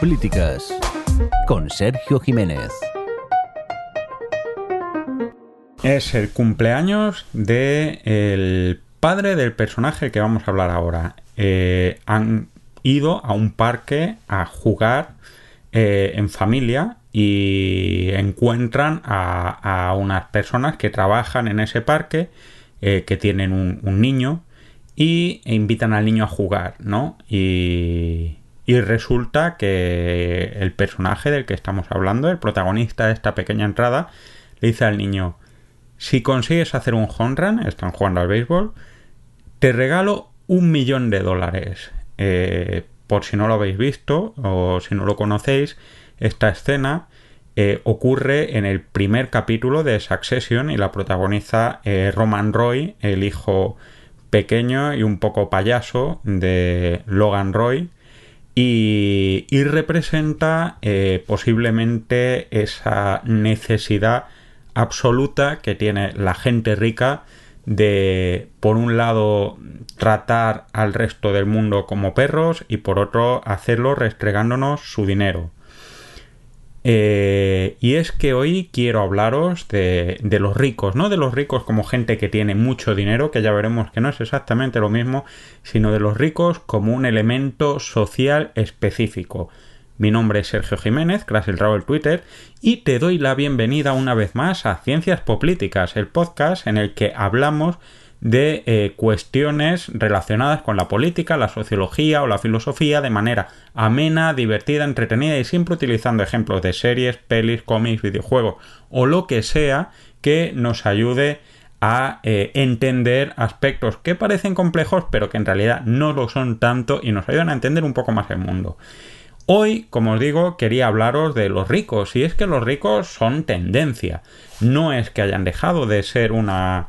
Políticas con Sergio Jiménez. Es el cumpleaños de el padre del personaje que vamos a hablar ahora. Eh, han ido a un parque a jugar eh, en familia y encuentran a, unas personas que trabajan en ese parque, eh, que tienen un, niño y invitan al niño a jugar, ¿no? Y, y resulta que el personaje del que estamos hablando, el protagonista de esta pequeña entrada, le dice al niño, si consigues hacer un home run, están jugando al béisbol, te regalo un millón de dólares. Eh, por si no lo habéis visto o si no lo conocéis, esta escena eh, ocurre en el primer capítulo de Succession y la protagoniza eh, Roman Roy, el hijo pequeño y un poco payaso de Logan Roy. Y, representa posiblemente esa necesidad absoluta que tiene la gente rica de, por un lado, tratar al resto del mundo como perros y por otro, hacerlo restregándonos su dinero. Eh, y es que hoy quiero hablaros de, de, los ricos, no de los ricos como gente que tiene mucho dinero, que ya veremos que no es exactamente lo mismo, sino de los ricos como un elemento social específico. Mi nombre es Sergio Jiménez, el Travel Twitter, y te doy la bienvenida una vez más a Ciencias Políticas, el podcast en el que hablamos de eh, cuestiones relacionadas con la política, la sociología o la filosofía de manera amena, divertida, entretenida y siempre utilizando ejemplos de series, pelis, cómics, videojuegos o lo que sea que nos ayude a eh, entender aspectos que parecen complejos pero que en realidad no lo son tanto y nos ayudan a entender un poco más el mundo. Hoy, como os digo, quería hablaros de los ricos, y es que los ricos son tendencia. No es que hayan dejado de ser una,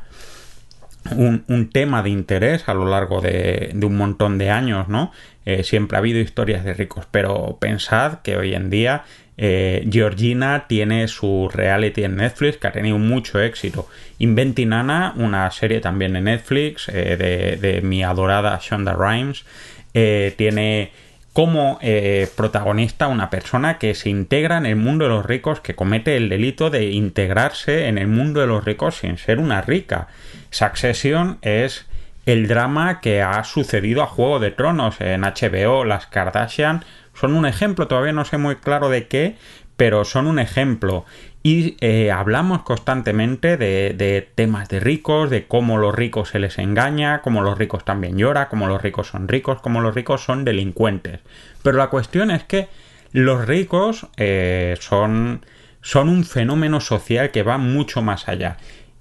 un, tema de interés a lo largo de, un montón de años, ¿no? Eh, siempre ha habido historias de ricos, pero pensad que hoy en día eh, Georgina tiene su reality en Netflix que ha tenido mucho éxito. Inventing Anna, una serie también en Netflix eh, de, de, mi adorada Shonda Rhimes, tiene como eh, protagonista una persona que se integra en el mundo de los ricos, que comete el delito de integrarse en el mundo de los ricos sin ser una rica. Succession es el drama que ha sucedido a Juego de Tronos en HBO, las Kardashian son un ejemplo, todavía no sé muy claro de qué, pero son un ejemplo. Y eh, hablamos constantemente de, temas de ricos, de cómo los ricos se les engaña, cómo los ricos también lloran, cómo los ricos son ricos, cómo los ricos son delincuentes. Pero la cuestión es que los ricos eh, son, son un fenómeno social que va mucho más allá.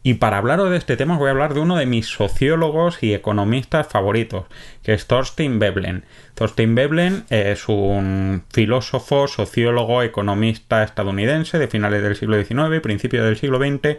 Y para hablaros de este tema os voy a hablar de uno de mis sociólogos y economistas favoritos, que es Thorstein Veblen. Thorstein Veblen es un filósofo, sociólogo, economista estadounidense de finales del siglo XIX y principios del siglo XX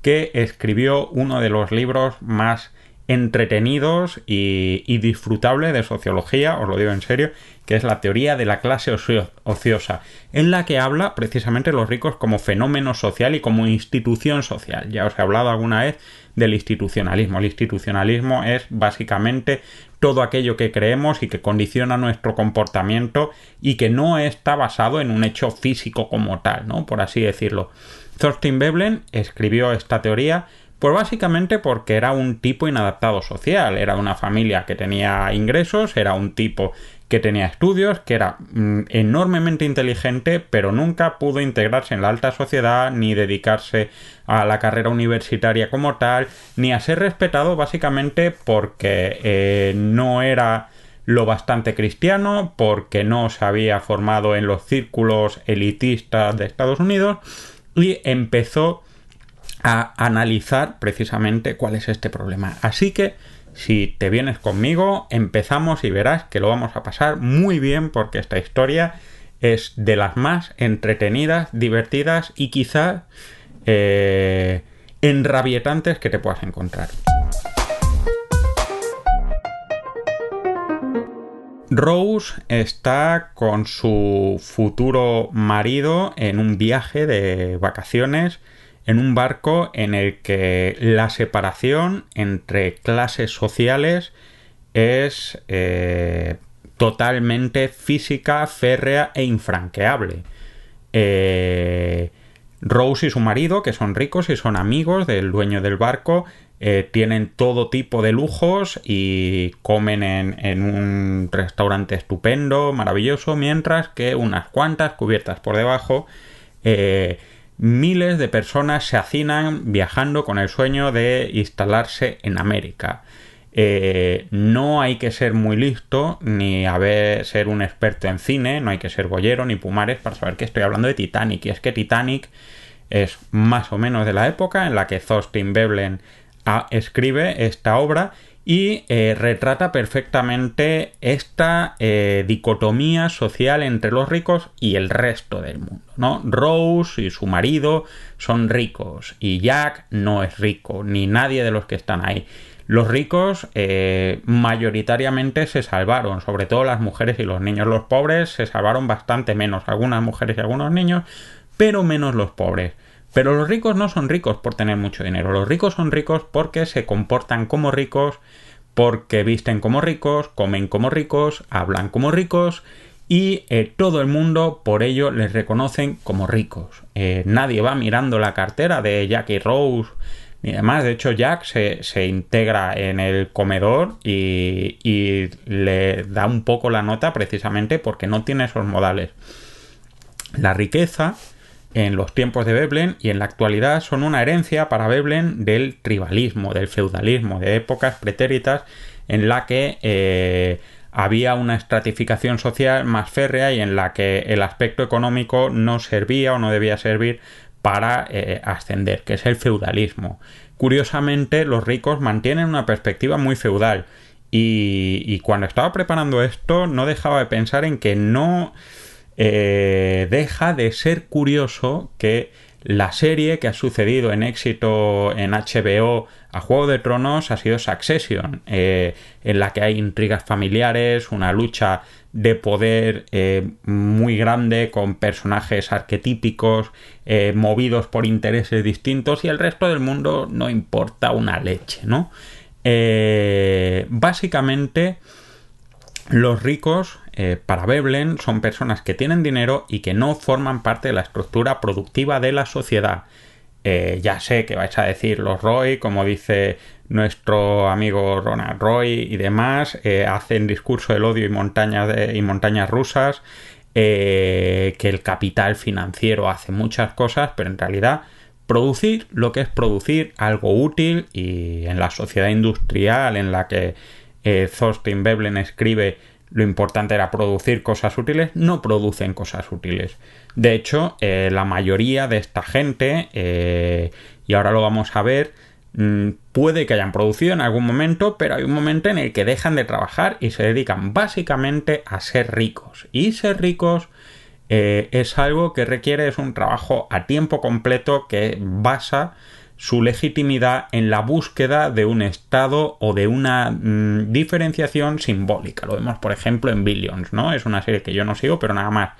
que escribió uno de los libros más entretenidos y, y disfrutables de sociología, os lo digo en serio, que es la teoría de la clase ociosa, en la que habla precisamente los ricos como fenómeno social y como institución social. Ya os he hablado alguna vez del institucionalismo. El institucionalismo es básicamente todo aquello que creemos y que condiciona nuestro comportamiento y que no está basado en un hecho físico como tal, ¿no? Por así decirlo. Thorstein Veblen escribió esta teoría pues básicamente porque era un tipo inadaptado social, era una familia que tenía ingresos, era un tipo que tenía estudios, que era mm, enormemente inteligente, pero nunca pudo integrarse en la alta sociedad, ni dedicarse a la carrera universitaria como tal, ni a ser respetado básicamente porque eh, no era lo bastante cristiano, porque no se había formado en los círculos elitistas de Estados Unidos, y empezó a analizar precisamente cuál es este problema. Así que si te vienes conmigo, empezamos y verás que lo vamos a pasar muy bien porque esta historia es de las más entretenidas, divertidas y quizá eh, enrabietantes que te puedas encontrar. Rose está con su futuro marido en un viaje de vacaciones en un barco en el que la separación entre clases sociales es eh, totalmente física, férrea e infranqueable. Eh, Rose y su marido, que son ricos y son amigos del dueño del barco, eh, tienen todo tipo de lujos y comen en, un restaurante estupendo, maravilloso, mientras que unas cuantas cubiertas por debajo, eh, miles de personas se hacinan viajando con el sueño de instalarse en América. Eh, no hay que ser muy listo ni haber, ser un experto en cine, no hay que ser boyero ni pumares para saber que estoy hablando de Titanic. Y es que Titanic es más o menos de la época en la que Thorstein Veblen escribe esta obra y eh, retrata perfectamente esta eh, dicotomía social entre los ricos y el resto del mundo. ¿no? Rose y su marido son ricos y Jack no es rico, ni nadie de los que están ahí. Los ricos eh, mayoritariamente se salvaron, sobre todo las mujeres y los niños. Los pobres se salvaron bastante menos, algunas mujeres y algunos niños, pero menos los pobres. Pero los ricos no son ricos por tener mucho dinero. Los ricos son ricos porque se comportan como ricos, porque visten como ricos, comen como ricos, hablan como ricos y eh, todo el mundo por ello les reconocen como ricos. Eh, nadie va mirando la cartera de Jack y Rose ni demás. De hecho, Jack se, integra en el comedor y, y le da un poco la nota precisamente porque no tiene esos modales. La riqueza en los tiempos de Veblen y en la actualidad son una herencia para Veblen del tribalismo, del feudalismo, de épocas pretéritas en la que eh, había una estratificación social más férrea y en la que el aspecto económico no servía o no debía servir para eh, ascender, que es el feudalismo. Curiosamente, los ricos mantienen una perspectiva muy feudal y, y cuando estaba preparando esto no dejaba de pensar en que no eh, deja de ser curioso que la serie que ha sucedido en éxito en HBO a Juego de Tronos ha sido Succession, eh, en la que hay intrigas familiares, una lucha de poder eh, muy grande con personajes arquetípicos movidos por intereses distintos y el resto del mundo no importa una leche, ¿no? básicamente los ricos eh, para Veblen son personas que tienen dinero y que no forman parte de la estructura productiva de la sociedad. Eh, ya sé que vais a decir los Roy, como dice nuestro amigo Ronald Roy y demás, eh, hacen discurso del odio y montañas, y montañas rusas, que el capital financiero hace muchas cosas, pero en realidad producir lo que es producir algo útil y en la sociedad industrial en la que Thorstein Veblen escribe lo importante era producir cosas útiles, no producen cosas útiles. De hecho, eh, la mayoría de esta gente, eh, y ahora lo vamos a ver, mm, puede que hayan producido en algún momento, pero hay un momento en el que dejan de trabajar y se dedican básicamente a ser ricos. Y ser ricos eh, es algo que requiere es un trabajo a tiempo completo que basa su legitimidad en la búsqueda de un estado o de una mm, diferenciación simbólica. Lo vemos, por ejemplo, en Billions, ¿no? Es una serie que yo no sigo, pero nada más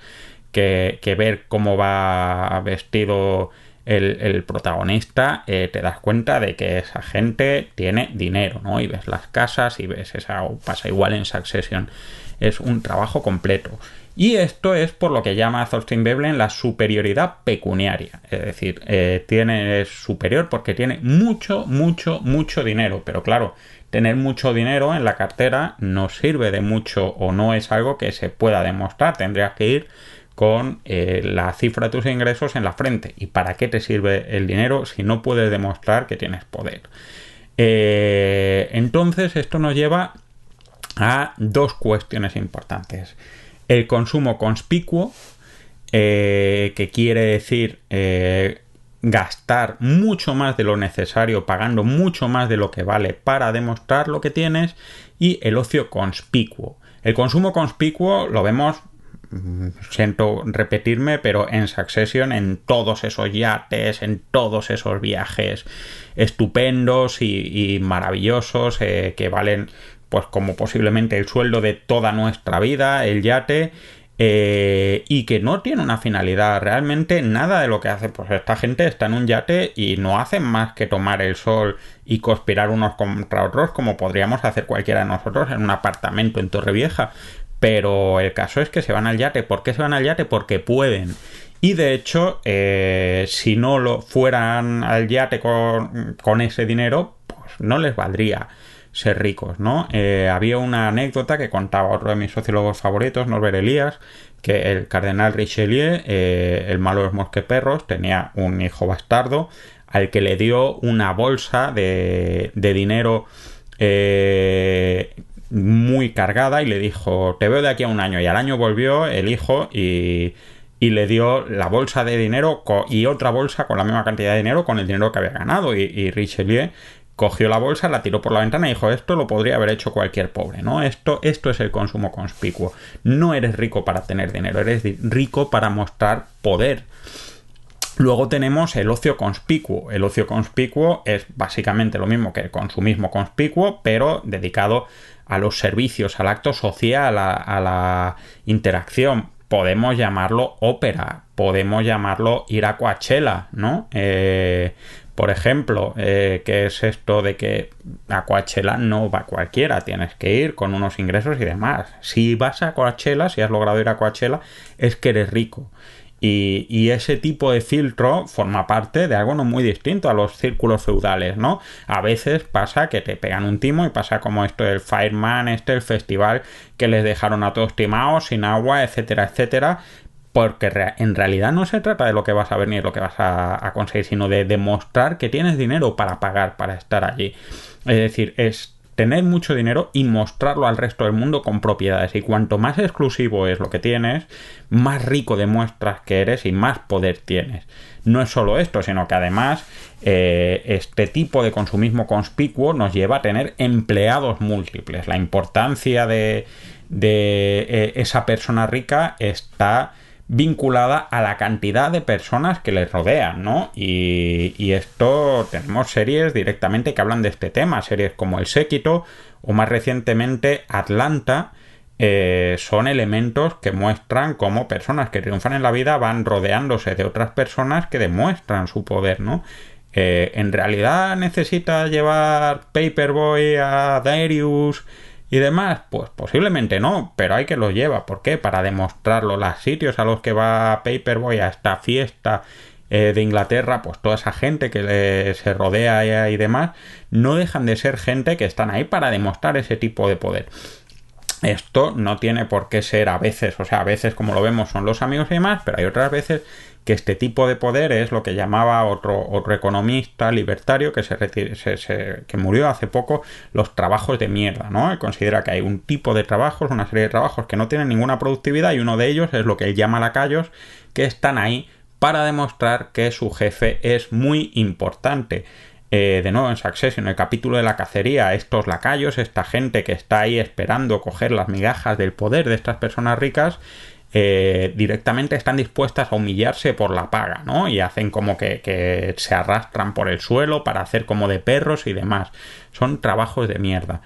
que, ver cómo va vestido el, protagonista, eh, te das cuenta de que esa gente tiene dinero, ¿no? Y ves las casas y ves esa, pasa igual en Succession. Es un trabajo completo. Y esto es por lo que llama Thorstein Veblen la superioridad pecuniaria. Es decir, eh, tiene, es superior porque tiene mucho, mucho, mucho dinero. Pero claro, tener mucho dinero en la cartera no sirve de mucho o no es algo que se pueda demostrar. Tendrías que ir con eh, la cifra de tus ingresos en la frente. ¿Y para qué te sirve el dinero si no puedes demostrar que tienes poder? Eh, entonces esto nos lleva a dos cuestiones importantes el consumo conspicuo, eh, que quiere decir eh, gastar mucho más de lo necesario, pagando mucho más de lo que vale para demostrar lo que tienes, y el ocio conspicuo. El consumo conspicuo lo vemos, mm, siento repetirme, pero en Succession, en todos esos yates, en todos esos viajes estupendos y, maravillosos eh, que valen pues como posiblemente el sueldo de toda nuestra vida, el yate, eh, y que no tiene una finalidad. Realmente nada de lo que hace, pues esta gente está en un yate y no hacen más que tomar el sol y conspirar unos contra otros como podríamos hacer cualquiera de nosotros en un apartamento en Torrevieja. Pero el caso es que se van al yate. ¿Por qué se van al yate? Porque pueden. Y de hecho, eh, si no lo fueran al yate con, con, ese dinero, pues no les valdría ser ricos, ¿no? Eh, había una anécdota que contaba otro de mis sociólogos favoritos, Norbert Elías, que el cardenal Richelieu, eh, el malo de los mosqueperros, tenía un hijo bastardo al que le dio una bolsa de, de dinero eh, muy cargada y le dijo, te veo de aquí a un año. Y al año volvió el hijo y, y le dio la bolsa de dinero y otra bolsa con la misma cantidad de dinero con el dinero que había ganado. Y Richelieu cogió la bolsa, la tiró por la ventana y dijo, esto lo podría haber hecho cualquier pobre, ¿no? Esto, esto es el consumo conspicuo. No eres rico para tener dinero, eres rico para mostrar poder. Luego tenemos el ocio conspicuo. El ocio conspicuo es básicamente lo mismo que el consumismo conspicuo, pero dedicado a los servicios, al acto social, a, la interacción. Podemos llamarlo ópera, podemos llamarlo ir a Coachella, ¿no? Eh, por ejemplo, eh, ¿qué es esto de que a Coachella no va cualquiera? Tienes que ir con unos ingresos y demás. Si vas a Coachella, si has logrado ir a Coachella, es que eres rico. Y, ese tipo de filtro forma parte de algo no muy distinto a los círculos feudales, ¿no? A veces pasa que te pegan un timo y pasa como esto del Fireman, este, el festival que les dejaron a todos timados, sin agua, etcétera, etcétera, porque en realidad no se trata de lo que vas a ver ni de lo que vas a, conseguir, sino de demostrar que tienes dinero para pagar, para estar allí. Es decir, es tener mucho dinero y mostrarlo al resto del mundo con propiedades. Y cuanto más exclusivo es lo que tienes, más rico demuestras que eres y más poder tienes. No es solo esto, sino que además eh, este tipo de consumismo conspicuo nos lleva a tener empleados múltiples. La importancia de, eh, esa persona rica está vinculada a la cantidad de personas que les rodean, ¿no? Y, esto tenemos series directamente que hablan de este tema, series como El Séquito o más recientemente Atlanta, eh, son elementos que muestran cómo personas que triunfan en la vida van rodeándose de otras personas que demuestran su poder, ¿no? Eh, en realidad necesita llevar Paperboy a Darius y demás, pues posiblemente no, pero hay que lo lleva. ¿Por qué? Para demostrarlo. Los sitios a los que va Paperboy a esta fiesta eh, de Inglaterra, pues toda esa gente que se rodea y, demás, no dejan de ser gente que están ahí para demostrar ese tipo de poder. Esto no tiene por qué ser a veces, o sea, a veces como lo vemos son los amigos y demás, pero hay otras veces que este tipo de poder es lo que llamaba otro, economista libertario que, se, que murió hace poco, los trabajos de mierda, ¿no? Considera que hay un tipo de trabajos, una serie de trabajos que no tienen ninguna productividad y uno de ellos es lo que él llama lacayos, que están ahí para demostrar que su jefe es muy importante. Eh, de nuevo en Succession, el capítulo de la cacería, estos lacayos, esta gente que está ahí esperando coger las migajas del poder de estas personas ricas, eh, directamente están dispuestas a humillarse por la paga, ¿no? Y hacen como que, se arrastran por el suelo para hacer como de perros y demás. Son trabajos de mierda.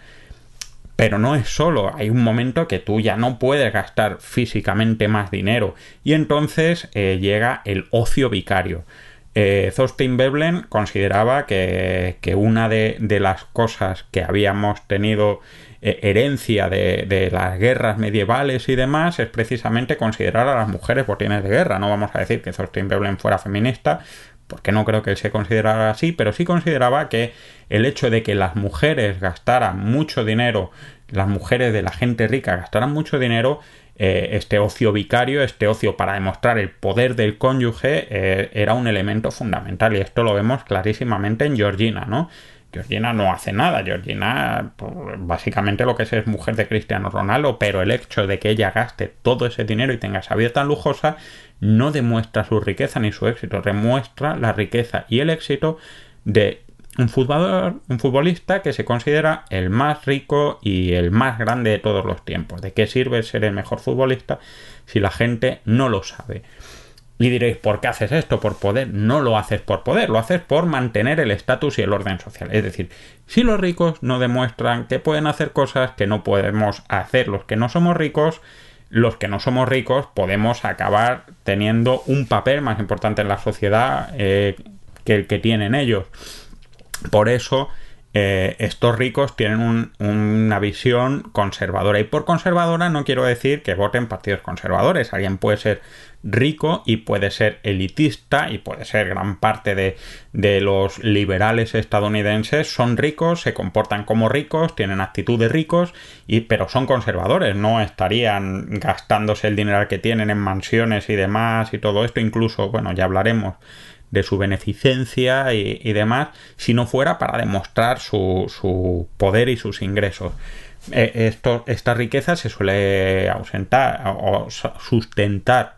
Pero no es solo, hay un momento que tú ya no puedes gastar físicamente más dinero y entonces eh, llega el ocio vicario. Eh, Veblen consideraba que, una de, de, las cosas que habíamos tenido eh, herencia de, las guerras medievales y demás es precisamente considerar a las mujeres botines de guerra. No vamos a decir que Thorstein Veblen fuera feminista, porque no creo que él se considerara así, pero sí consideraba que el hecho de que las mujeres gastaran mucho dinero, las mujeres de la gente rica gastaran mucho dinero, eh, este ocio vicario, este ocio para demostrar el poder del cónyuge, eh, era un elemento fundamental. Y esto lo vemos clarísimamente en Georgina, ¿no? Georgina no hace nada. Georgina, pues, básicamente lo que es es mujer de Cristiano Ronaldo, pero el hecho de que ella gaste todo ese dinero y tenga esa vida tan lujosa no demuestra su riqueza ni su éxito, demuestra la riqueza y el éxito de un futbolista, un futbolista que se considera el más rico y el más grande de todos los tiempos. ¿De qué sirve ser el mejor futbolista si la gente no lo sabe? Y diréis, ¿por qué haces esto? ¿Por poder? No lo haces por poder, lo haces por mantener el estatus y el orden social. Es decir, si los ricos no demuestran que pueden hacer cosas que no podemos hacer los que no somos ricos, los que no somos ricos podemos acabar teniendo un papel más importante en la sociedad eh, que el que tienen ellos. Por eso eh, estos ricos tienen una visión conservadora. Y por conservadora no quiero decir que voten partidos conservadores. Alguien puede ser rico y puede ser elitista y puede ser gran parte de, los liberales estadounidenses son ricos, se comportan como ricos, tienen actitud de ricos, y, pero son conservadores, no estarían gastándose el dinero que tienen en mansiones y demás y todo esto, incluso, bueno, ya hablaremos de su beneficencia y, demás, si no fuera para demostrar su, su poder y sus ingresos. Eh, esto, esta riqueza se suele ausentar o sustentar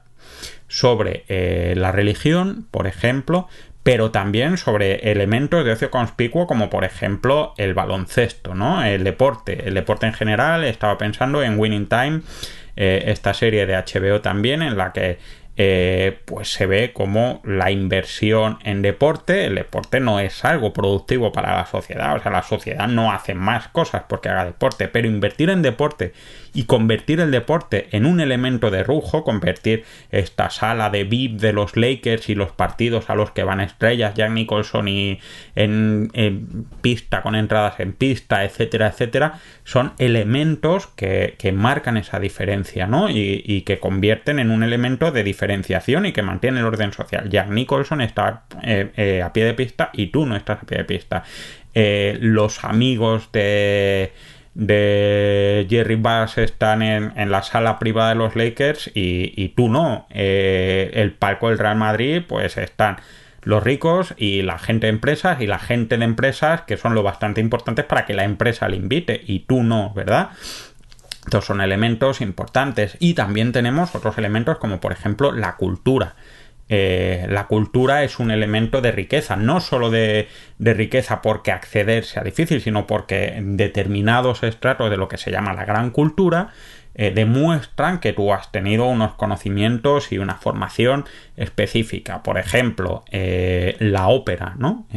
sobre eh, la religión, por ejemplo, pero también sobre elementos de ocio conspicuo como por ejemplo el baloncesto, ¿no? El deporte, el deporte en general, estaba pensando en Winning Time, eh, esta serie de HBO también en la que eh, pues se ve como la inversión en deporte, el deporte no es algo productivo para la sociedad, o sea, la sociedad no hace más cosas porque haga deporte, pero invertir en deporte y convertir el deporte en un elemento de rujo, convertir esta sala de VIP de los Lakers y los partidos a los que van estrellas, Jack Nicholson y en, pista, con entradas en pista, etcétera, etcétera, son elementos que, marcan esa diferencia, ¿no? Y, que convierten en un elemento de diferenciación y que mantiene el orden social. Jack Nicholson está eh, eh, a pie de pista y tú no estás a pie de pista. Eh, los amigos de de Jerry Bass están en, la sala privada de los Lakers y, tú no. Eh, el palco del Real Madrid, pues están los ricos y la gente de empresas y la gente de empresas que son lo bastante importantes para que la empresa le invite y tú no, ¿verdad? Estos son elementos importantes y también tenemos otros elementos como por ejemplo la cultura. Eh, la cultura es un elemento de riqueza, no solo de, riqueza porque acceder sea difícil, sino porque determinados estratos de lo que se llama la gran cultura eh, demuestran que tú has tenido unos conocimientos y una formación específica. Por ejemplo, eh, la ópera, ¿no?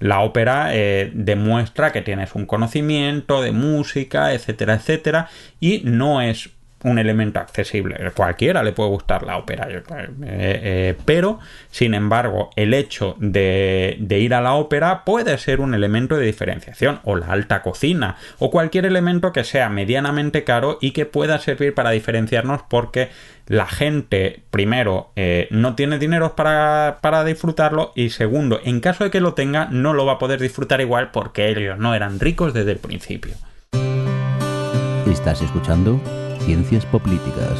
la ópera demuestra que tienes un conocimiento de música, etcétera, etcétera, y no es un elemento accesible. Cualquiera le puede gustar la ópera, eh, eh, pero sin embargo el hecho de, ir a la ópera puede ser un elemento de diferenciación, o la alta cocina, o cualquier elemento que sea medianamente caro y que pueda servir para diferenciarnos porque la gente, primero, eh, no tiene dinero para, para disfrutarlo y segundo, en caso de que lo tenga, no lo va a poder disfrutar igual porque ellos no eran ricos desde el principio. ¿Estás escuchando? Ciencias Políticas.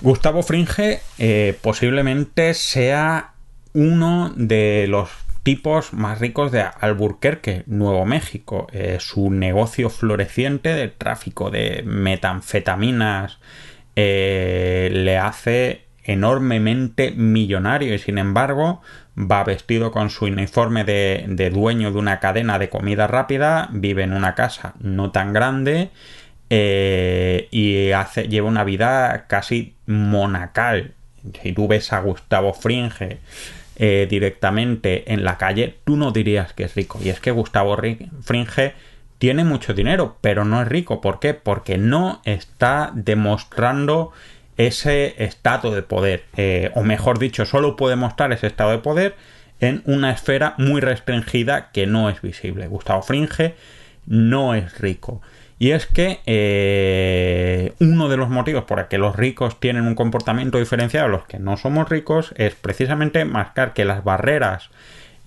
Gustavo Fringe eh, posiblemente sea uno de los tipos más ricos de Alburquerque, Nuevo México. Eh, su negocio floreciente de tráfico de metanfetaminas eh, le hace enormemente millonario y sin embargo va vestido con su uniforme de, dueño de una cadena de comida rápida, vive en una casa no tan grande eh, y hace, lleva una vida casi monacal. Si tú ves a Gustavo Fringe eh, directamente en la calle, tú no dirías que es rico. Y es que Gustavo Fringe tiene mucho dinero, pero no es rico. ¿Por qué? Porque no está demostrando ese estado de poder, eh, o mejor dicho, solo puede mostrar ese estado de poder en una esfera muy restringida que no es visible. Gustavo Fringe no es rico. Y es que eh, uno de los motivos por el que los ricos tienen un comportamiento diferenciado a los que no somos ricos es precisamente marcar que las barreras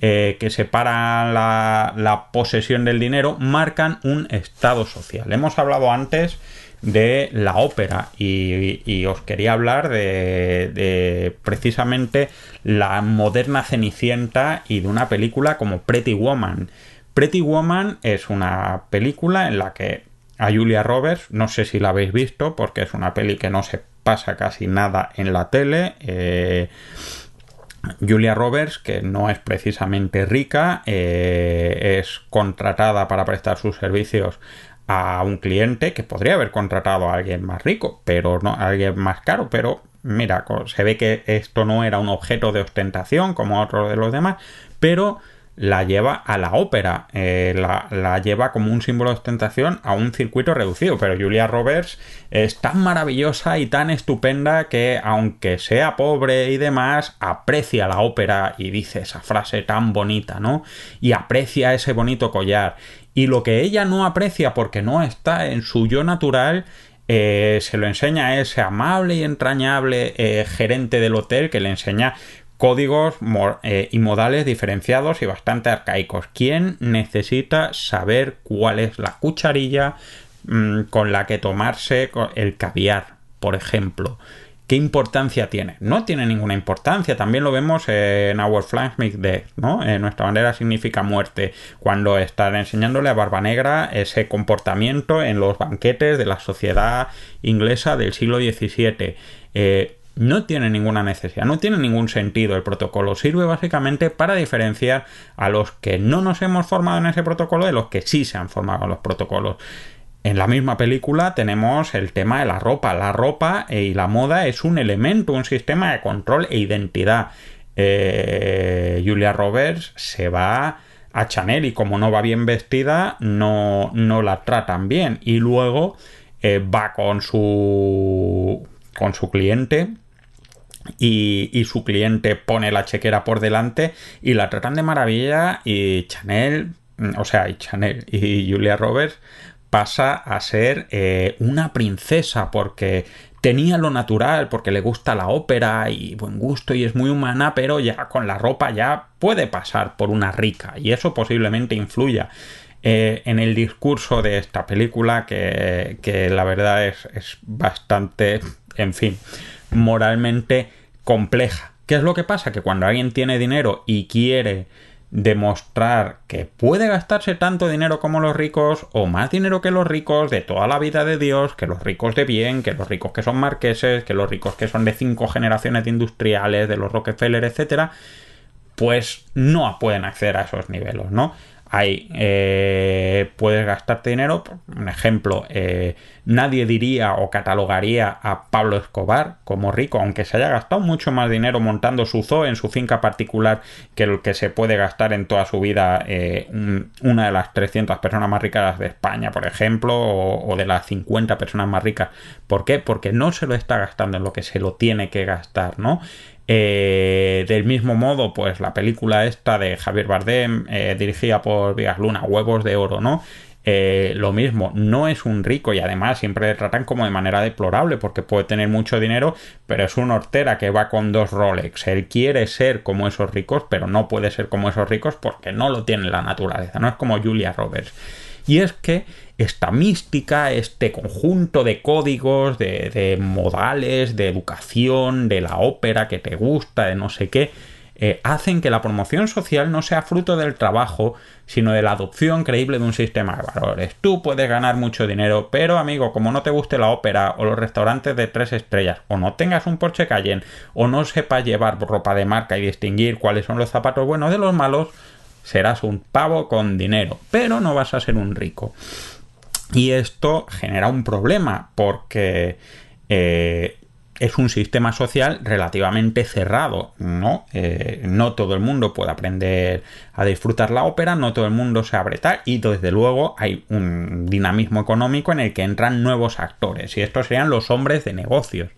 eh, que separan la, la posesión del dinero marcan un estado social. Hemos hablado antes de la ópera y, os quería hablar de, precisamente la moderna Cenicienta y de una película como Pretty Woman. Pretty Woman es una película en la que a Julia Roberts, no sé si la habéis visto porque es una peli que no se pasa casi nada en la tele. Eh, Julia Roberts, que no es precisamente rica, eh, es contratada para prestar sus servicios a un cliente que podría haber contratado a alguien más rico, pero no a alguien más caro, pero mira, se ve que esto no era un objeto de ostentación como otro de los demás, pero la lleva a la ópera, eh, la, lleva como un símbolo de ostentación a un circuito reducido. Pero Julia Roberts es tan maravillosa y tan estupenda que, aunque sea pobre y demás, aprecia la ópera y dice esa frase tan bonita, ¿no? Y aprecia ese bonito collar. Y lo que ella no aprecia porque no está en su yo natural eh, se lo enseña a ese amable y entrañable eh, gerente del hotel que le enseña códigos eh, y modales diferenciados y bastante arcaicos. ¿Quién necesita saber cuál es la cucharilla mm, con la que tomarse el caviar, por ejemplo? ¿Qué importancia tiene? No tiene ninguna importancia. También lo vemos en Our Flag Death, ¿no? nuestra bandera significa muerte. Cuando están enseñándole a Barba Negra ese comportamiento en los banquetes de la sociedad inglesa del siglo XVII no tiene ninguna necesidad, no tiene ningún sentido. El protocolo sirve básicamente para diferenciar a los que no nos hemos formado en ese protocolo de los que sí se han formado en los protocolos. En la misma película tenemos el tema de la ropa. La ropa y la moda es un elemento, un sistema de control e identidad. Eh, Julia Roberts se va a Chanel y como no va bien vestida, no, no la tratan bien. Y luego eh, va con su, con su cliente y, su cliente pone la chequera por delante y la tratan de maravilla y Chanel, o sea, y Chanel y Julia Roberts pasa a ser eh, una princesa porque tenía lo natural, porque le gusta la ópera y buen gusto y es muy humana, pero ya con la ropa ya puede pasar por una rica y eso posiblemente influya eh, en el discurso de esta película que, que la verdad es, es bastante, en fin, moralmente compleja. ¿Qué es lo que pasa? Que cuando alguien tiene dinero y quiere demostrar que puede gastarse tanto dinero como los ricos o más dinero que los ricos de toda la vida de Dios, que los ricos de bien, que los ricos que son marqueses, que los ricos que son de cinco generaciones de industriales, de los Rockefeller, etcétera, pues no pueden acceder a esos niveles, ¿no? Hay, eh, puedes gastarte dinero. Un ejemplo, eh, nadie diría o catalogaría a Pablo Escobar como rico, aunque se haya gastado mucho más dinero montando su zoo en su finca particular que el que se puede gastar en toda su vida eh, una de las 300 personas más ricas de España, por ejemplo, o, o, de las 50 personas más ricas. ¿Por qué? Porque no se lo está gastando en lo que se lo tiene que gastar, ¿no? Eh, del mismo modo, pues la película esta de Javier Bardem, eh, dirigida por Vigas Luna, Huevos de Oro, ¿no? Eh, lo mismo, no es un rico y además siempre le tratan como de manera deplorable porque puede tener mucho dinero, pero es un hortera que va con dos Rolex. Él quiere ser como esos ricos, pero no puede ser como esos ricos porque no lo tiene la naturaleza, no es como Julia Roberts. Y es que esta mística, este conjunto de códigos, de, modales, de educación, de la ópera que te gusta, de no sé qué, eh, hacen que la promoción social no sea fruto del trabajo, sino de la adopción creíble de un sistema de valores. Tú puedes ganar mucho dinero, pero amigo, como no te guste la ópera o los restaurantes de tres estrellas, o no tengas un Porsche Cayenne, o no sepas llevar ropa de marca y distinguir cuáles son los zapatos buenos de los malos, serás un pavo con dinero, pero no vas a ser un rico. Y esto genera un problema porque eh, es un sistema social relativamente cerrado, ¿no? Eh, no todo el mundo puede aprender a disfrutar la ópera, no todo el mundo se abre tal, y desde luego hay un dinamismo económico en el que entran nuevos actores, y estos serían los hombres de negocios.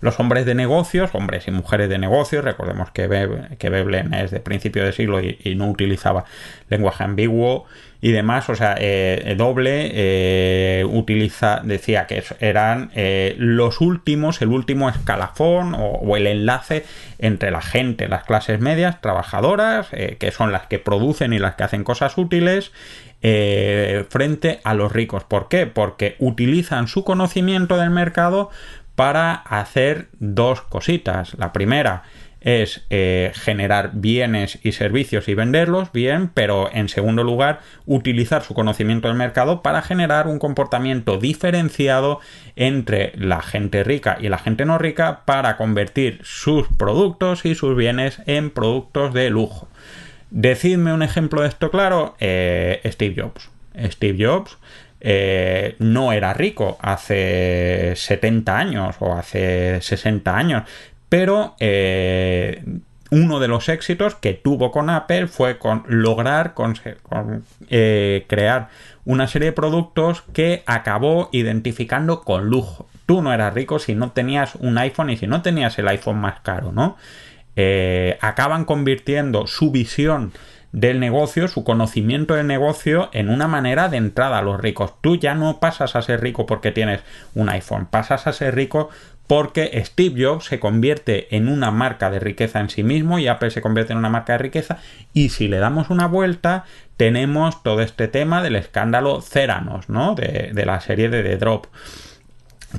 Los hombres de negocios, hombres y mujeres de negocios, recordemos que, Veblen es de principio de siglo y, no utilizaba lenguaje ambiguo y demás, o sea, eh, doble eh, utiliza, decía que eran eh, los últimos, el último escalafón o, el enlace entre la gente, las clases medias, trabajadoras, que son las que producen y las que hacen cosas útiles, frente a los ricos. ¿Por qué? Porque utilizan su conocimiento del mercado para hacer dos cositas. La primera es eh, generar bienes y servicios y venderlos bien, pero en segundo lugar utilizar su conocimiento del mercado para generar un comportamiento diferenciado entre la gente rica y la gente no rica para convertir sus productos y sus bienes en productos de lujo. Decidme un ejemplo de esto claro, eh, Steve Jobs. Steve Jobs eh, no era rico hace 70 años o hace 60 años, pero eh, uno de los éxitos que tuvo con Apple fue con lograr eh, crear una serie de productos que acabó identificando con lujo. Tú no eras rico si no tenías un iPhone y si no tenías el iPhone más caro, ¿no? Eh, acaban convirtiendo su visión del negocio, su conocimiento del negocio en una manera de entrada a los ricos. Tú ya no pasas a ser rico porque tienes un iPhone, pasas a ser rico porque Steve Jobs se convierte en una marca de riqueza en sí mismo y Apple se convierte en una marca de riqueza y si le damos una vuelta tenemos todo este tema del escándalo Ceranos, ¿no? De, la serie de The Drop.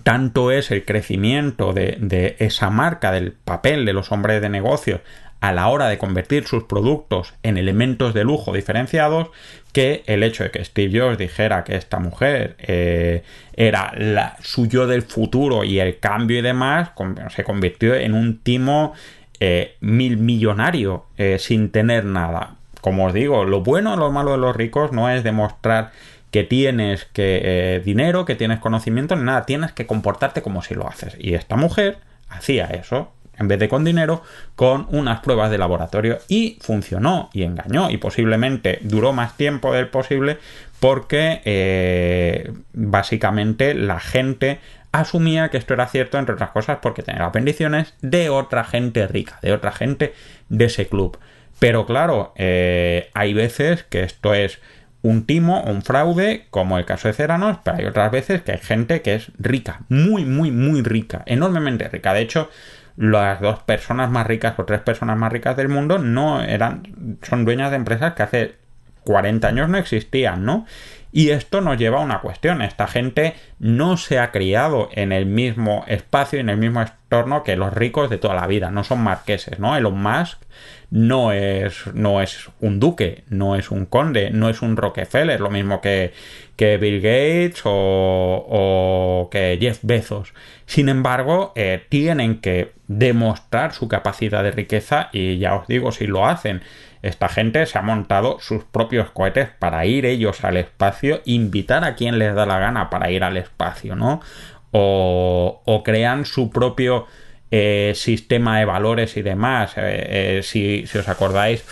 Tanto es el crecimiento de, de esa marca, del papel de los hombres de negocios a la hora de convertir sus productos en elementos de lujo diferenciados que el hecho de que Steve Jobs dijera que esta mujer eh, era la, su yo del futuro y el cambio y demás se convirtió en un timo eh, mil millonario eh, sin tener nada. Como os digo, lo bueno o lo malo de los ricos no es demostrar que tienes que dinero, que tienes conocimiento, ni nada, tienes que comportarte como si lo haces. Y esta mujer hacía eso, en vez de con dinero, con unas pruebas de laboratorio y funcionó y engañó y posiblemente duró más tiempo del posible porque eh, básicamente la gente asumía que esto era cierto, entre otras cosas, porque tenía las bendiciones de otra gente rica, de otra gente de ese club. Pero claro, eh, hay veces que esto es un timo un fraude, como el caso de Ceranos, pero hay otras veces que hay gente que es rica, muy, muy, muy rica, enormemente rica. De hecho, las dos personas más ricas o tres personas más ricas del mundo no eran, son dueñas de empresas que hace 40 años no existían, ¿no? Y esto nos lleva a una cuestión. Esta gente no se ha criado en el mismo espacio y en el mismo entorno que los ricos de toda la vida. No son marqueses, ¿no? Elon Musk no es, no es un duque, no es un conde, no es un Rockefeller, lo mismo que, que Bill Gates o, que Jeff Bezos. Sin embargo, eh, tienen que demostrar su capacidad de riqueza y ya os digo, si lo hacen, esta gente se ha montado sus propios cohetes para ir ellos al espacio, invitar a quien les da la gana para ir al espacio, ¿no? O, o crean su propio eh, sistema de valores y demás. Eh, si, si os acordáis,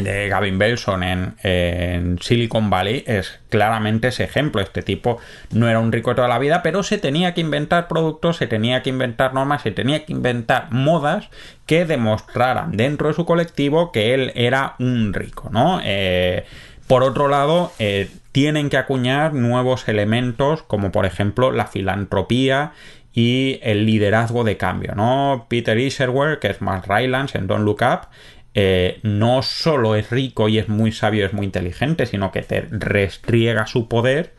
de Gavin Belson en, Silicon Valley es claramente ese ejemplo. Este tipo no era un rico toda la vida, pero se tenía que inventar productos, se tenía que inventar normas, se tenía que inventar modas que demostraran dentro de su colectivo que él era un rico, ¿no? Eh, por otro lado, eh, tienen que acuñar nuevos elementos como por ejemplo la filantropía y el liderazgo de cambio, ¿no? Peter Iserwer, que es más Rylance en Don't Look Up, eh, no solo es rico y es muy sabio, es muy inteligente, sino que te restriega su poder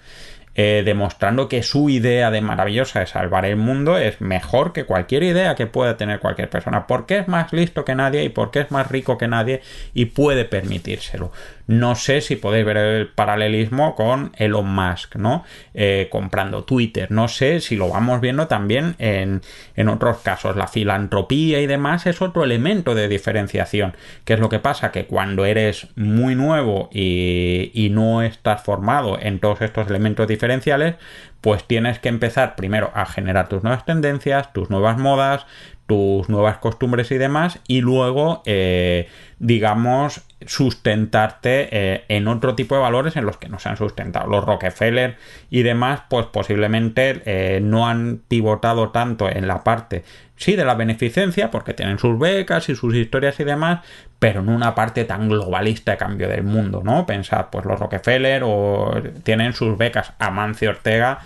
eh, demostrando que su idea de maravillosa de salvar el mundo es mejor que cualquier idea que pueda tener cualquier persona, porque es más listo que nadie y porque es más rico que nadie y puede permitírselo. No sé si podéis ver el paralelismo con Elon Musk, ¿no? Eh, comprando Twitter. No sé si lo vamos viendo también en, en otros casos. La filantropía y demás es otro elemento de diferenciación. ¿Qué es lo que pasa? Que cuando eres muy nuevo y, y no estás formado en todos estos elementos pues tienes que empezar primero a generar tus nuevas tendencias, tus nuevas modas, tus nuevas costumbres y demás, y luego, eh, digamos, sustentarte eh, en otro tipo de valores en los que no se han sustentado. Los Rockefeller y demás, pues posiblemente eh, no han pivotado tanto en la parte, sí, de la beneficencia, porque tienen sus becas y sus historias y demás, pero en una parte tan globalista de cambio del mundo, ¿no? Pensad, pues los Rockefeller o tienen sus becas. Amancio Ortega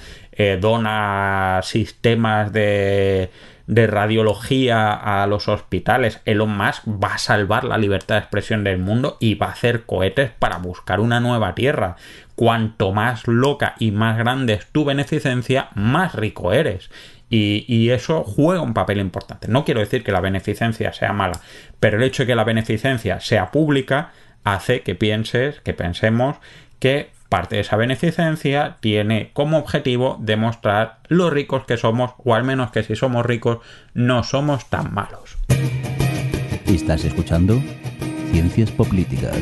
dona sistemas de de radiología a los hospitales, Elon Musk va a salvar la libertad de expresión del mundo y va a hacer cohetes para buscar una nueva tierra. Cuanto más loca y más grande es tu beneficencia, más rico eres. Y, eso juega un papel importante. No quiero decir que la beneficencia sea mala, pero el hecho de que la beneficencia sea pública hace que pienses, que pensemos que Parte de esa beneficencia tiene como objetivo demostrar lo ricos que somos, o al menos que si somos ricos no somos tan malos. Estás escuchando Ciencias Políticas.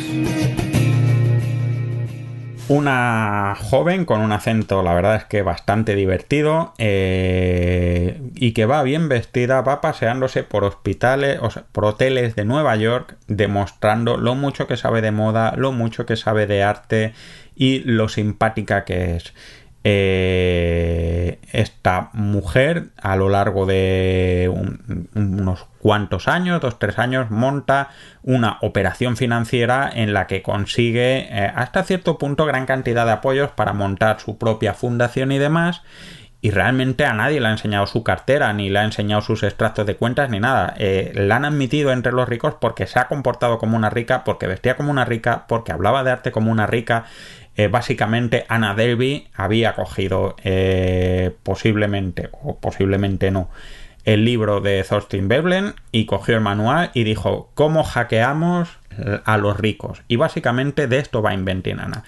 Una joven con un acento, la verdad es que bastante divertido, eh, y que va bien vestida, va paseándose por hospitales, o por hoteles de Nueva York, demostrando lo mucho que sabe de moda, lo mucho que sabe de arte y lo simpática que es. Eh, esta mujer a lo largo de unos cuantos años, dos, tres años, monta una operación financiera en la que consigue eh, hasta cierto punto gran cantidad de apoyos para montar su propia fundación y demás. Y realmente a nadie le ha enseñado su cartera, ni le ha enseñado sus extractos de cuentas, ni nada. Eh, la han admitido entre los ricos porque se ha comportado como una rica, porque vestía como una rica, porque hablaba de arte como una rica. Eh, básicamente Anna Delvey había cogido eh, posiblemente o posiblemente no el libro de Thorstein Veblen y cogió el manual y dijo cómo hackeamos a los ricos y básicamente de esto va Inventing Anna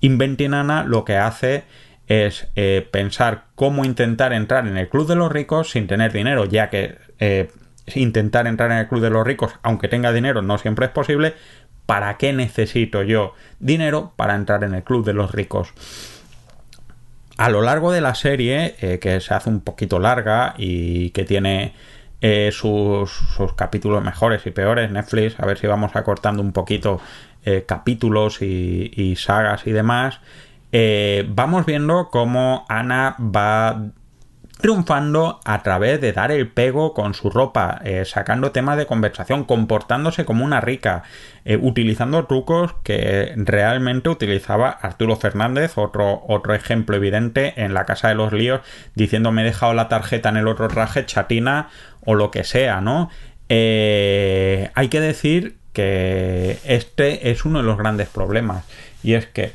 Inventing lo que hace es eh, pensar cómo intentar entrar en el club de los ricos sin tener dinero ya que intentar entrar en el club de los ricos aunque tenga dinero no siempre es posible ¿Para qué necesito yo dinero para entrar en el club de los ricos? A lo largo de la serie, eh, que se hace un poquito larga y que tiene eh, sus, capítulos mejores y peores, Netflix, a ver si vamos acortando un poquito eh, capítulos y, sagas y demás, vamos viendo cómo Ana va triunfando a través de dar el pego con su ropa, sacando temas de conversación, comportándose como una rica, eh, utilizando trucos que realmente utilizaba Arturo Fernández, otro, otro ejemplo evidente en la Casa de los Líos, diciendo me he dejado la tarjeta en el otro traje, chatina o lo que sea, ¿no? Eh, hay que decir que este es uno de los grandes problemas y es que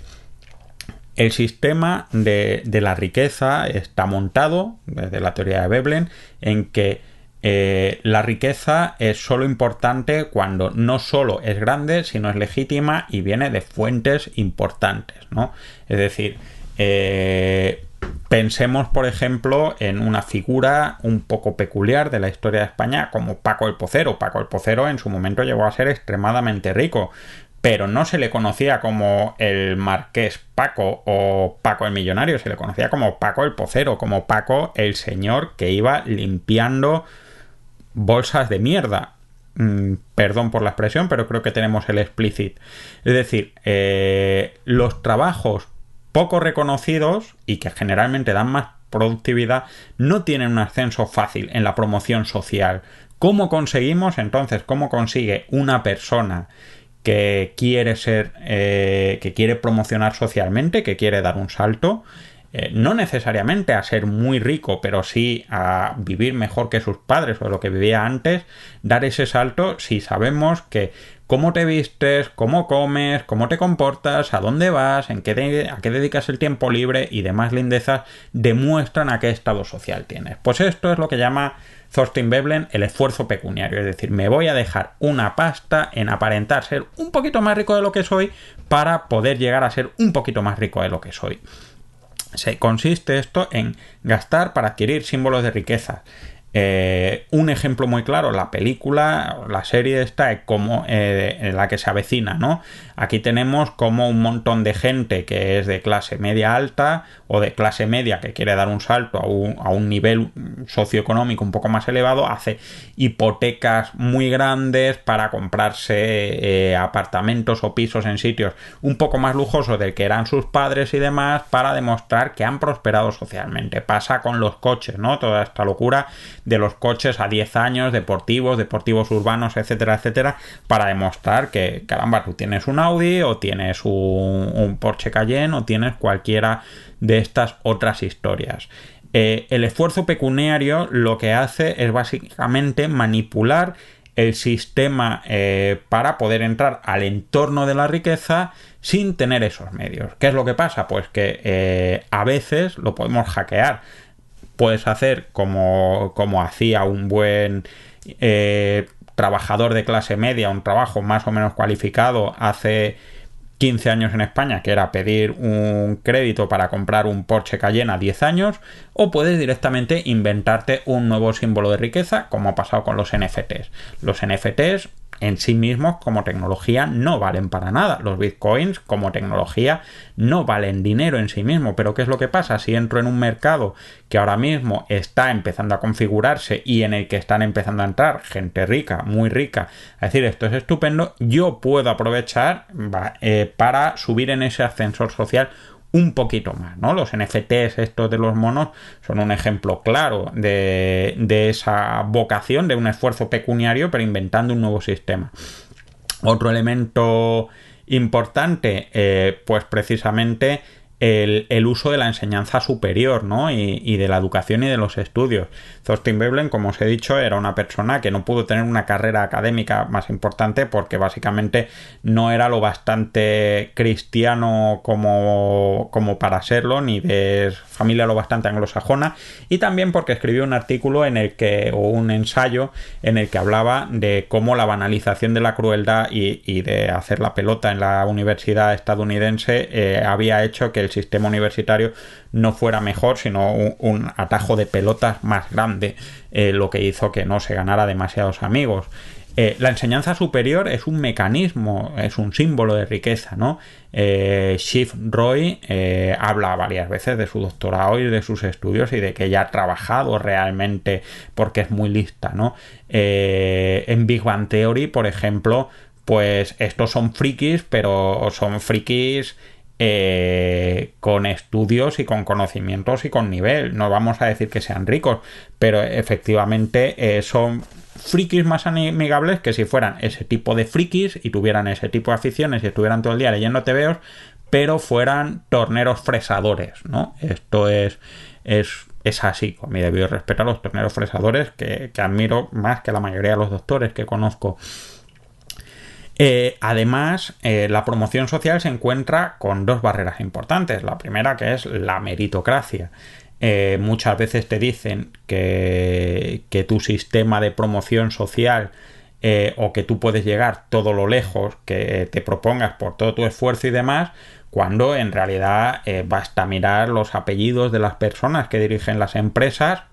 el sistema de, la riqueza está montado, desde la teoría de Veblen, en que eh, la riqueza es solo importante cuando no solo es grande, sino es legítima y viene de fuentes importantes, ¿no? Es decir, eh, pensemos, por ejemplo, en una figura un poco peculiar de la historia de España como Paco el Pocero. Paco el Pocero en su momento llegó a ser extremadamente rico, pero no se le conocía como el marqués Paco o Paco el millonario, se le conocía como Paco el pocero, como Paco el señor que iba limpiando bolsas de mierda. Mm, perdón por la expresión, pero creo que tenemos el explicit. Es decir, eh, los trabajos poco reconocidos y que generalmente dan más productividad no tienen un ascenso fácil en la promoción social. ¿Cómo conseguimos entonces, cómo consigue una persona que quiere ser, eh, que quiere promocionar socialmente, que quiere dar un salto, eh, no necesariamente a ser muy rico, pero sí a vivir mejor que sus padres o lo que vivía antes, dar ese salto si sabemos que cómo te vistes, cómo comes, cómo te comportas, a dónde vas, en qué a qué dedicas el tiempo libre y demás lindezas demuestran a qué estado social tienes. Pues esto es lo que llama Thorstein Veblen el esfuerzo pecuniario, es decir, me voy a dejar una pasta en aparentar ser un poquito más rico de lo que soy para poder llegar a ser un poquito más rico de lo que soy. Se consiste esto en gastar para adquirir símbolos de riqueza, eh, un ejemplo muy claro, la película, la serie esta, como eh, en la que se avecina, ¿no? Aquí tenemos como un montón de gente que es de clase media alta o de clase media que quiere dar un salto a un, nivel socioeconómico un poco más elevado, hace hipotecas muy grandes para comprarse eh, apartamentos o pisos en sitios un poco más lujosos del que eran sus padres y demás para demostrar que han prosperado socialmente. Pasa con los coches, ¿no? Toda esta locura de los coches a 10 años, deportivos, deportivos urbanos, etcétera, etcétera, para demostrar que, caramba, tú tienes un Audi o tienes un, Porsche Cayenne o tienes cualquiera de estas otras historias. Eh, el esfuerzo pecuniario lo que hace es básicamente manipular el sistema eh, para poder entrar al entorno de la riqueza sin tener esos medios. ¿Qué es lo que pasa? Pues que eh, a veces lo podemos hackear puedes hacer como, como hacía un buen eh, trabajador de clase media, un trabajo más o menos cualificado hace 15 años en España, que era pedir un crédito para comprar un Porsche Cayenne a 10 años, o puedes directamente inventarte un nuevo símbolo de riqueza, como ha pasado con los NFTs. Los NFTs en sí mismos como tecnología no valen para nada. Los bitcoins como tecnología no valen dinero en sí mismos. Pero ¿qué es lo que pasa? Si entro en un mercado que ahora mismo está empezando a configurarse y en el que están empezando a entrar gente rica, muy rica, a decir esto es estupendo, yo puedo aprovechar eh, para subir en ese ascensor social un poquito más, ¿no? Los NFTs estos de los monos son un ejemplo claro de, esa vocación, de un esfuerzo pecuniario, pero inventando un nuevo sistema. Otro elemento importante, eh, pues precisamente el, uso de la enseñanza superior, ¿no? Y, de la educación y de los estudios. Thorstein Veblen, como os he dicho, era una persona que no pudo tener una carrera académica más importante porque básicamente no era lo bastante cristiano como, como para serlo, ni de familia lo bastante anglosajona, y también porque escribió un artículo en el que, o un ensayo en el que hablaba de cómo la banalización de la crueldad y, de hacer la pelota en la universidad estadounidense eh, había hecho que el sistema universitario no fuera mejor, sino un, atajo de pelotas más grande, eh, lo que hizo que no se ganara demasiados amigos. Eh, la enseñanza superior es un mecanismo, es un símbolo de riqueza, ¿no? Eh, Roy eh, habla varias veces de su doctorado y de sus estudios y de que ella ha trabajado realmente porque es muy lista, ¿no? en Big Bang Theory, por ejemplo, pues estos son frikis, pero son frikis con estudios y con conocimientos y con nivel. No vamos a decir que sean ricos, pero efectivamente son frikis más amigables que si fueran ese tipo de frikis y tuvieran ese tipo de aficiones y estuvieran todo el día leyendo TVOs, pero fueran torneros fresadores, ¿no? Esto es, es, es así, con mi debido respeto a los torneros fresadores que, admiro más que la mayoría de los doctores que conozco. Eh, además, eh, la promoción social se encuentra con dos barreras importantes. La primera que es la meritocracia. Eh, muchas veces te dicen que, tu sistema de promoción social o que tú puedes llegar todo lo lejos que te propongas por todo tu esfuerzo y demás, cuando en realidad basta mirar los apellidos de las personas que dirigen las empresas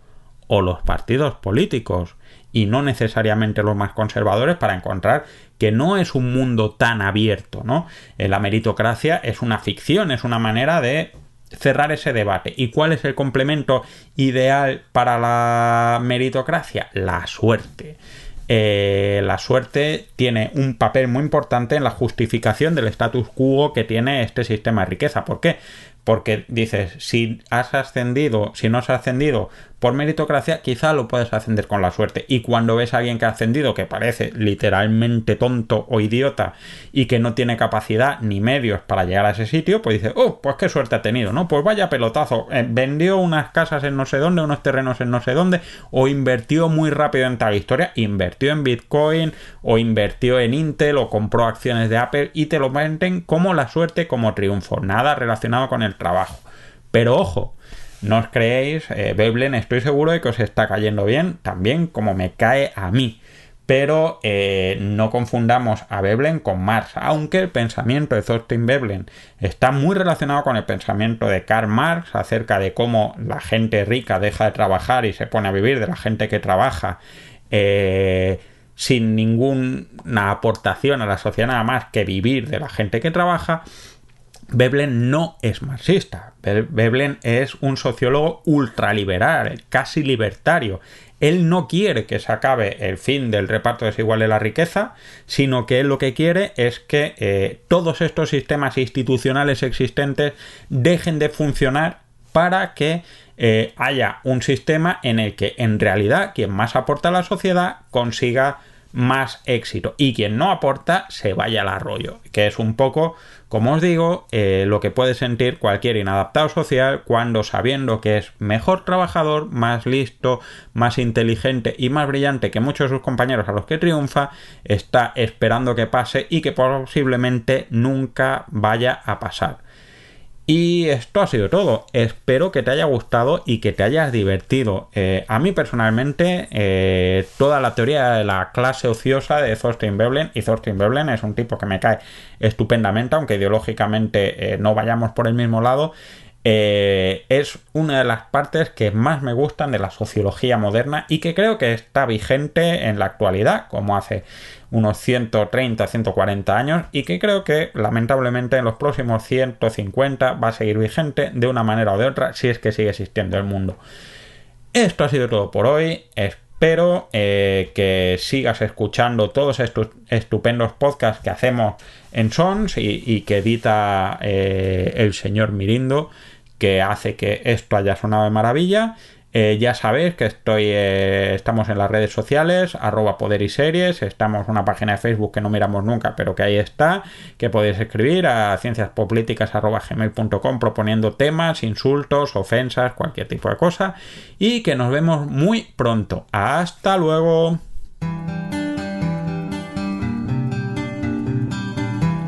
o los partidos políticos y no necesariamente los más conservadores para encontrar que no es un mundo tan abierto, ¿no? La meritocracia es una ficción, es una manera de cerrar ese debate. ¿Y cuál es el complemento ideal para la meritocracia? La suerte. Eh, la suerte tiene un papel muy importante en la justificación del status quo que tiene este sistema de riqueza. ¿Por qué? Porque dices, si has ascendido, si no has ascendido por meritocracia, quizá lo puedes ascender con la suerte. Y cuando ves a alguien que ha ascendido, que parece literalmente tonto o idiota y que no tiene capacidad ni medios para llegar a ese sitio, pues dices, oh, pues qué suerte ha tenido, ¿no? Pues vaya pelotazo. Eh, vendió unas casas en no sé dónde, unos terrenos en no sé dónde, o invirtió muy rápido en tal historia, invirtió en Bitcoin, o invirtió en Intel, o compró acciones de Apple, y te lo venden como la suerte, como triunfo. Nada relacionado con el trabajo. Pero ojo, no os creéis, eh, estoy seguro de que os está cayendo bien, también como me cae a mí. Pero eh, no confundamos a Veblen con Marx, aunque el pensamiento de Thorstein Veblen está muy relacionado con el pensamiento de Karl Marx acerca de cómo la gente rica deja de trabajar y se pone a vivir de la gente que trabaja eh, sin ninguna aportación a la sociedad nada más que vivir de la gente que trabaja. Veblen no es marxista. Veblen es un sociólogo ultraliberal, casi libertario. Él no quiere que se acabe el fin del reparto desigual de la riqueza, sino que él lo que quiere es que eh, todos estos sistemas institucionales existentes dejen de funcionar para que eh, haya un sistema en el que en realidad quien más aporta a la sociedad consiga más éxito y quien no aporta se vaya al arroyo, que es un poco como os digo, eh, lo que puede sentir cualquier inadaptado social cuando sabiendo que es mejor trabajador, más listo, más inteligente y más brillante que muchos de sus compañeros a los que triunfa, está esperando que pase y que posiblemente nunca vaya a pasar. Y esto ha sido todo. Espero que te haya gustado y que te hayas divertido. Eh, a mí personalmente, eh, toda la teoría de la clase ociosa de Thorstein Veblen, y Thorstein Veblen es un tipo que me cae estupendamente, aunque ideológicamente eh, no vayamos por el mismo lado, eh, es una de las partes que más me gustan de la sociología moderna y que creo que está vigente en la actualidad, como hace unos 130, 140 años, y que creo que lamentablemente en los próximos 150 va a seguir vigente de una manera o de otra si es que sigue existiendo el mundo. Esto ha sido todo por hoy. Espero eh, que sigas escuchando todos estos estupendos podcasts que hacemos en Sons y, que edita eh, el señor Mirindo que hace que esto haya sonado de maravilla. Eh, ya sabéis que estoy, eh, estamos en las redes sociales, arroba poder y series, estamos en una página de Facebook que no miramos nunca, pero que ahí está, que podéis escribir a cienciaspolíticas.gmail.com proponiendo temas, insultos, ofensas, cualquier tipo de cosa, y que nos vemos muy pronto. Hasta luego.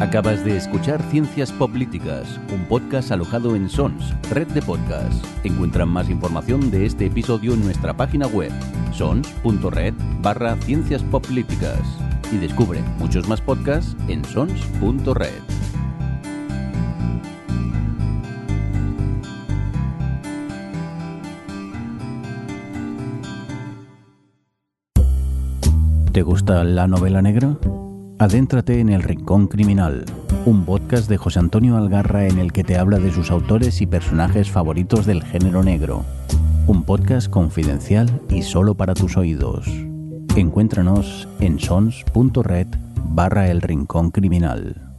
Acabas de escuchar Ciencias Políticas, un podcast alojado en Sons, red de podcasts. Encuentran más información de este episodio en nuestra página web, sons.red barra Ciencias Políticas. Y descubre muchos más podcasts en sons.red. ¿Te gusta la novela negra? Adéntrate en El Rincón Criminal, un podcast de José Antonio Algarra en el que te habla de sus autores y personajes favoritos del género negro. Un podcast confidencial y solo para tus oídos. Encuéntranos en sons.red barra El Rincón Criminal.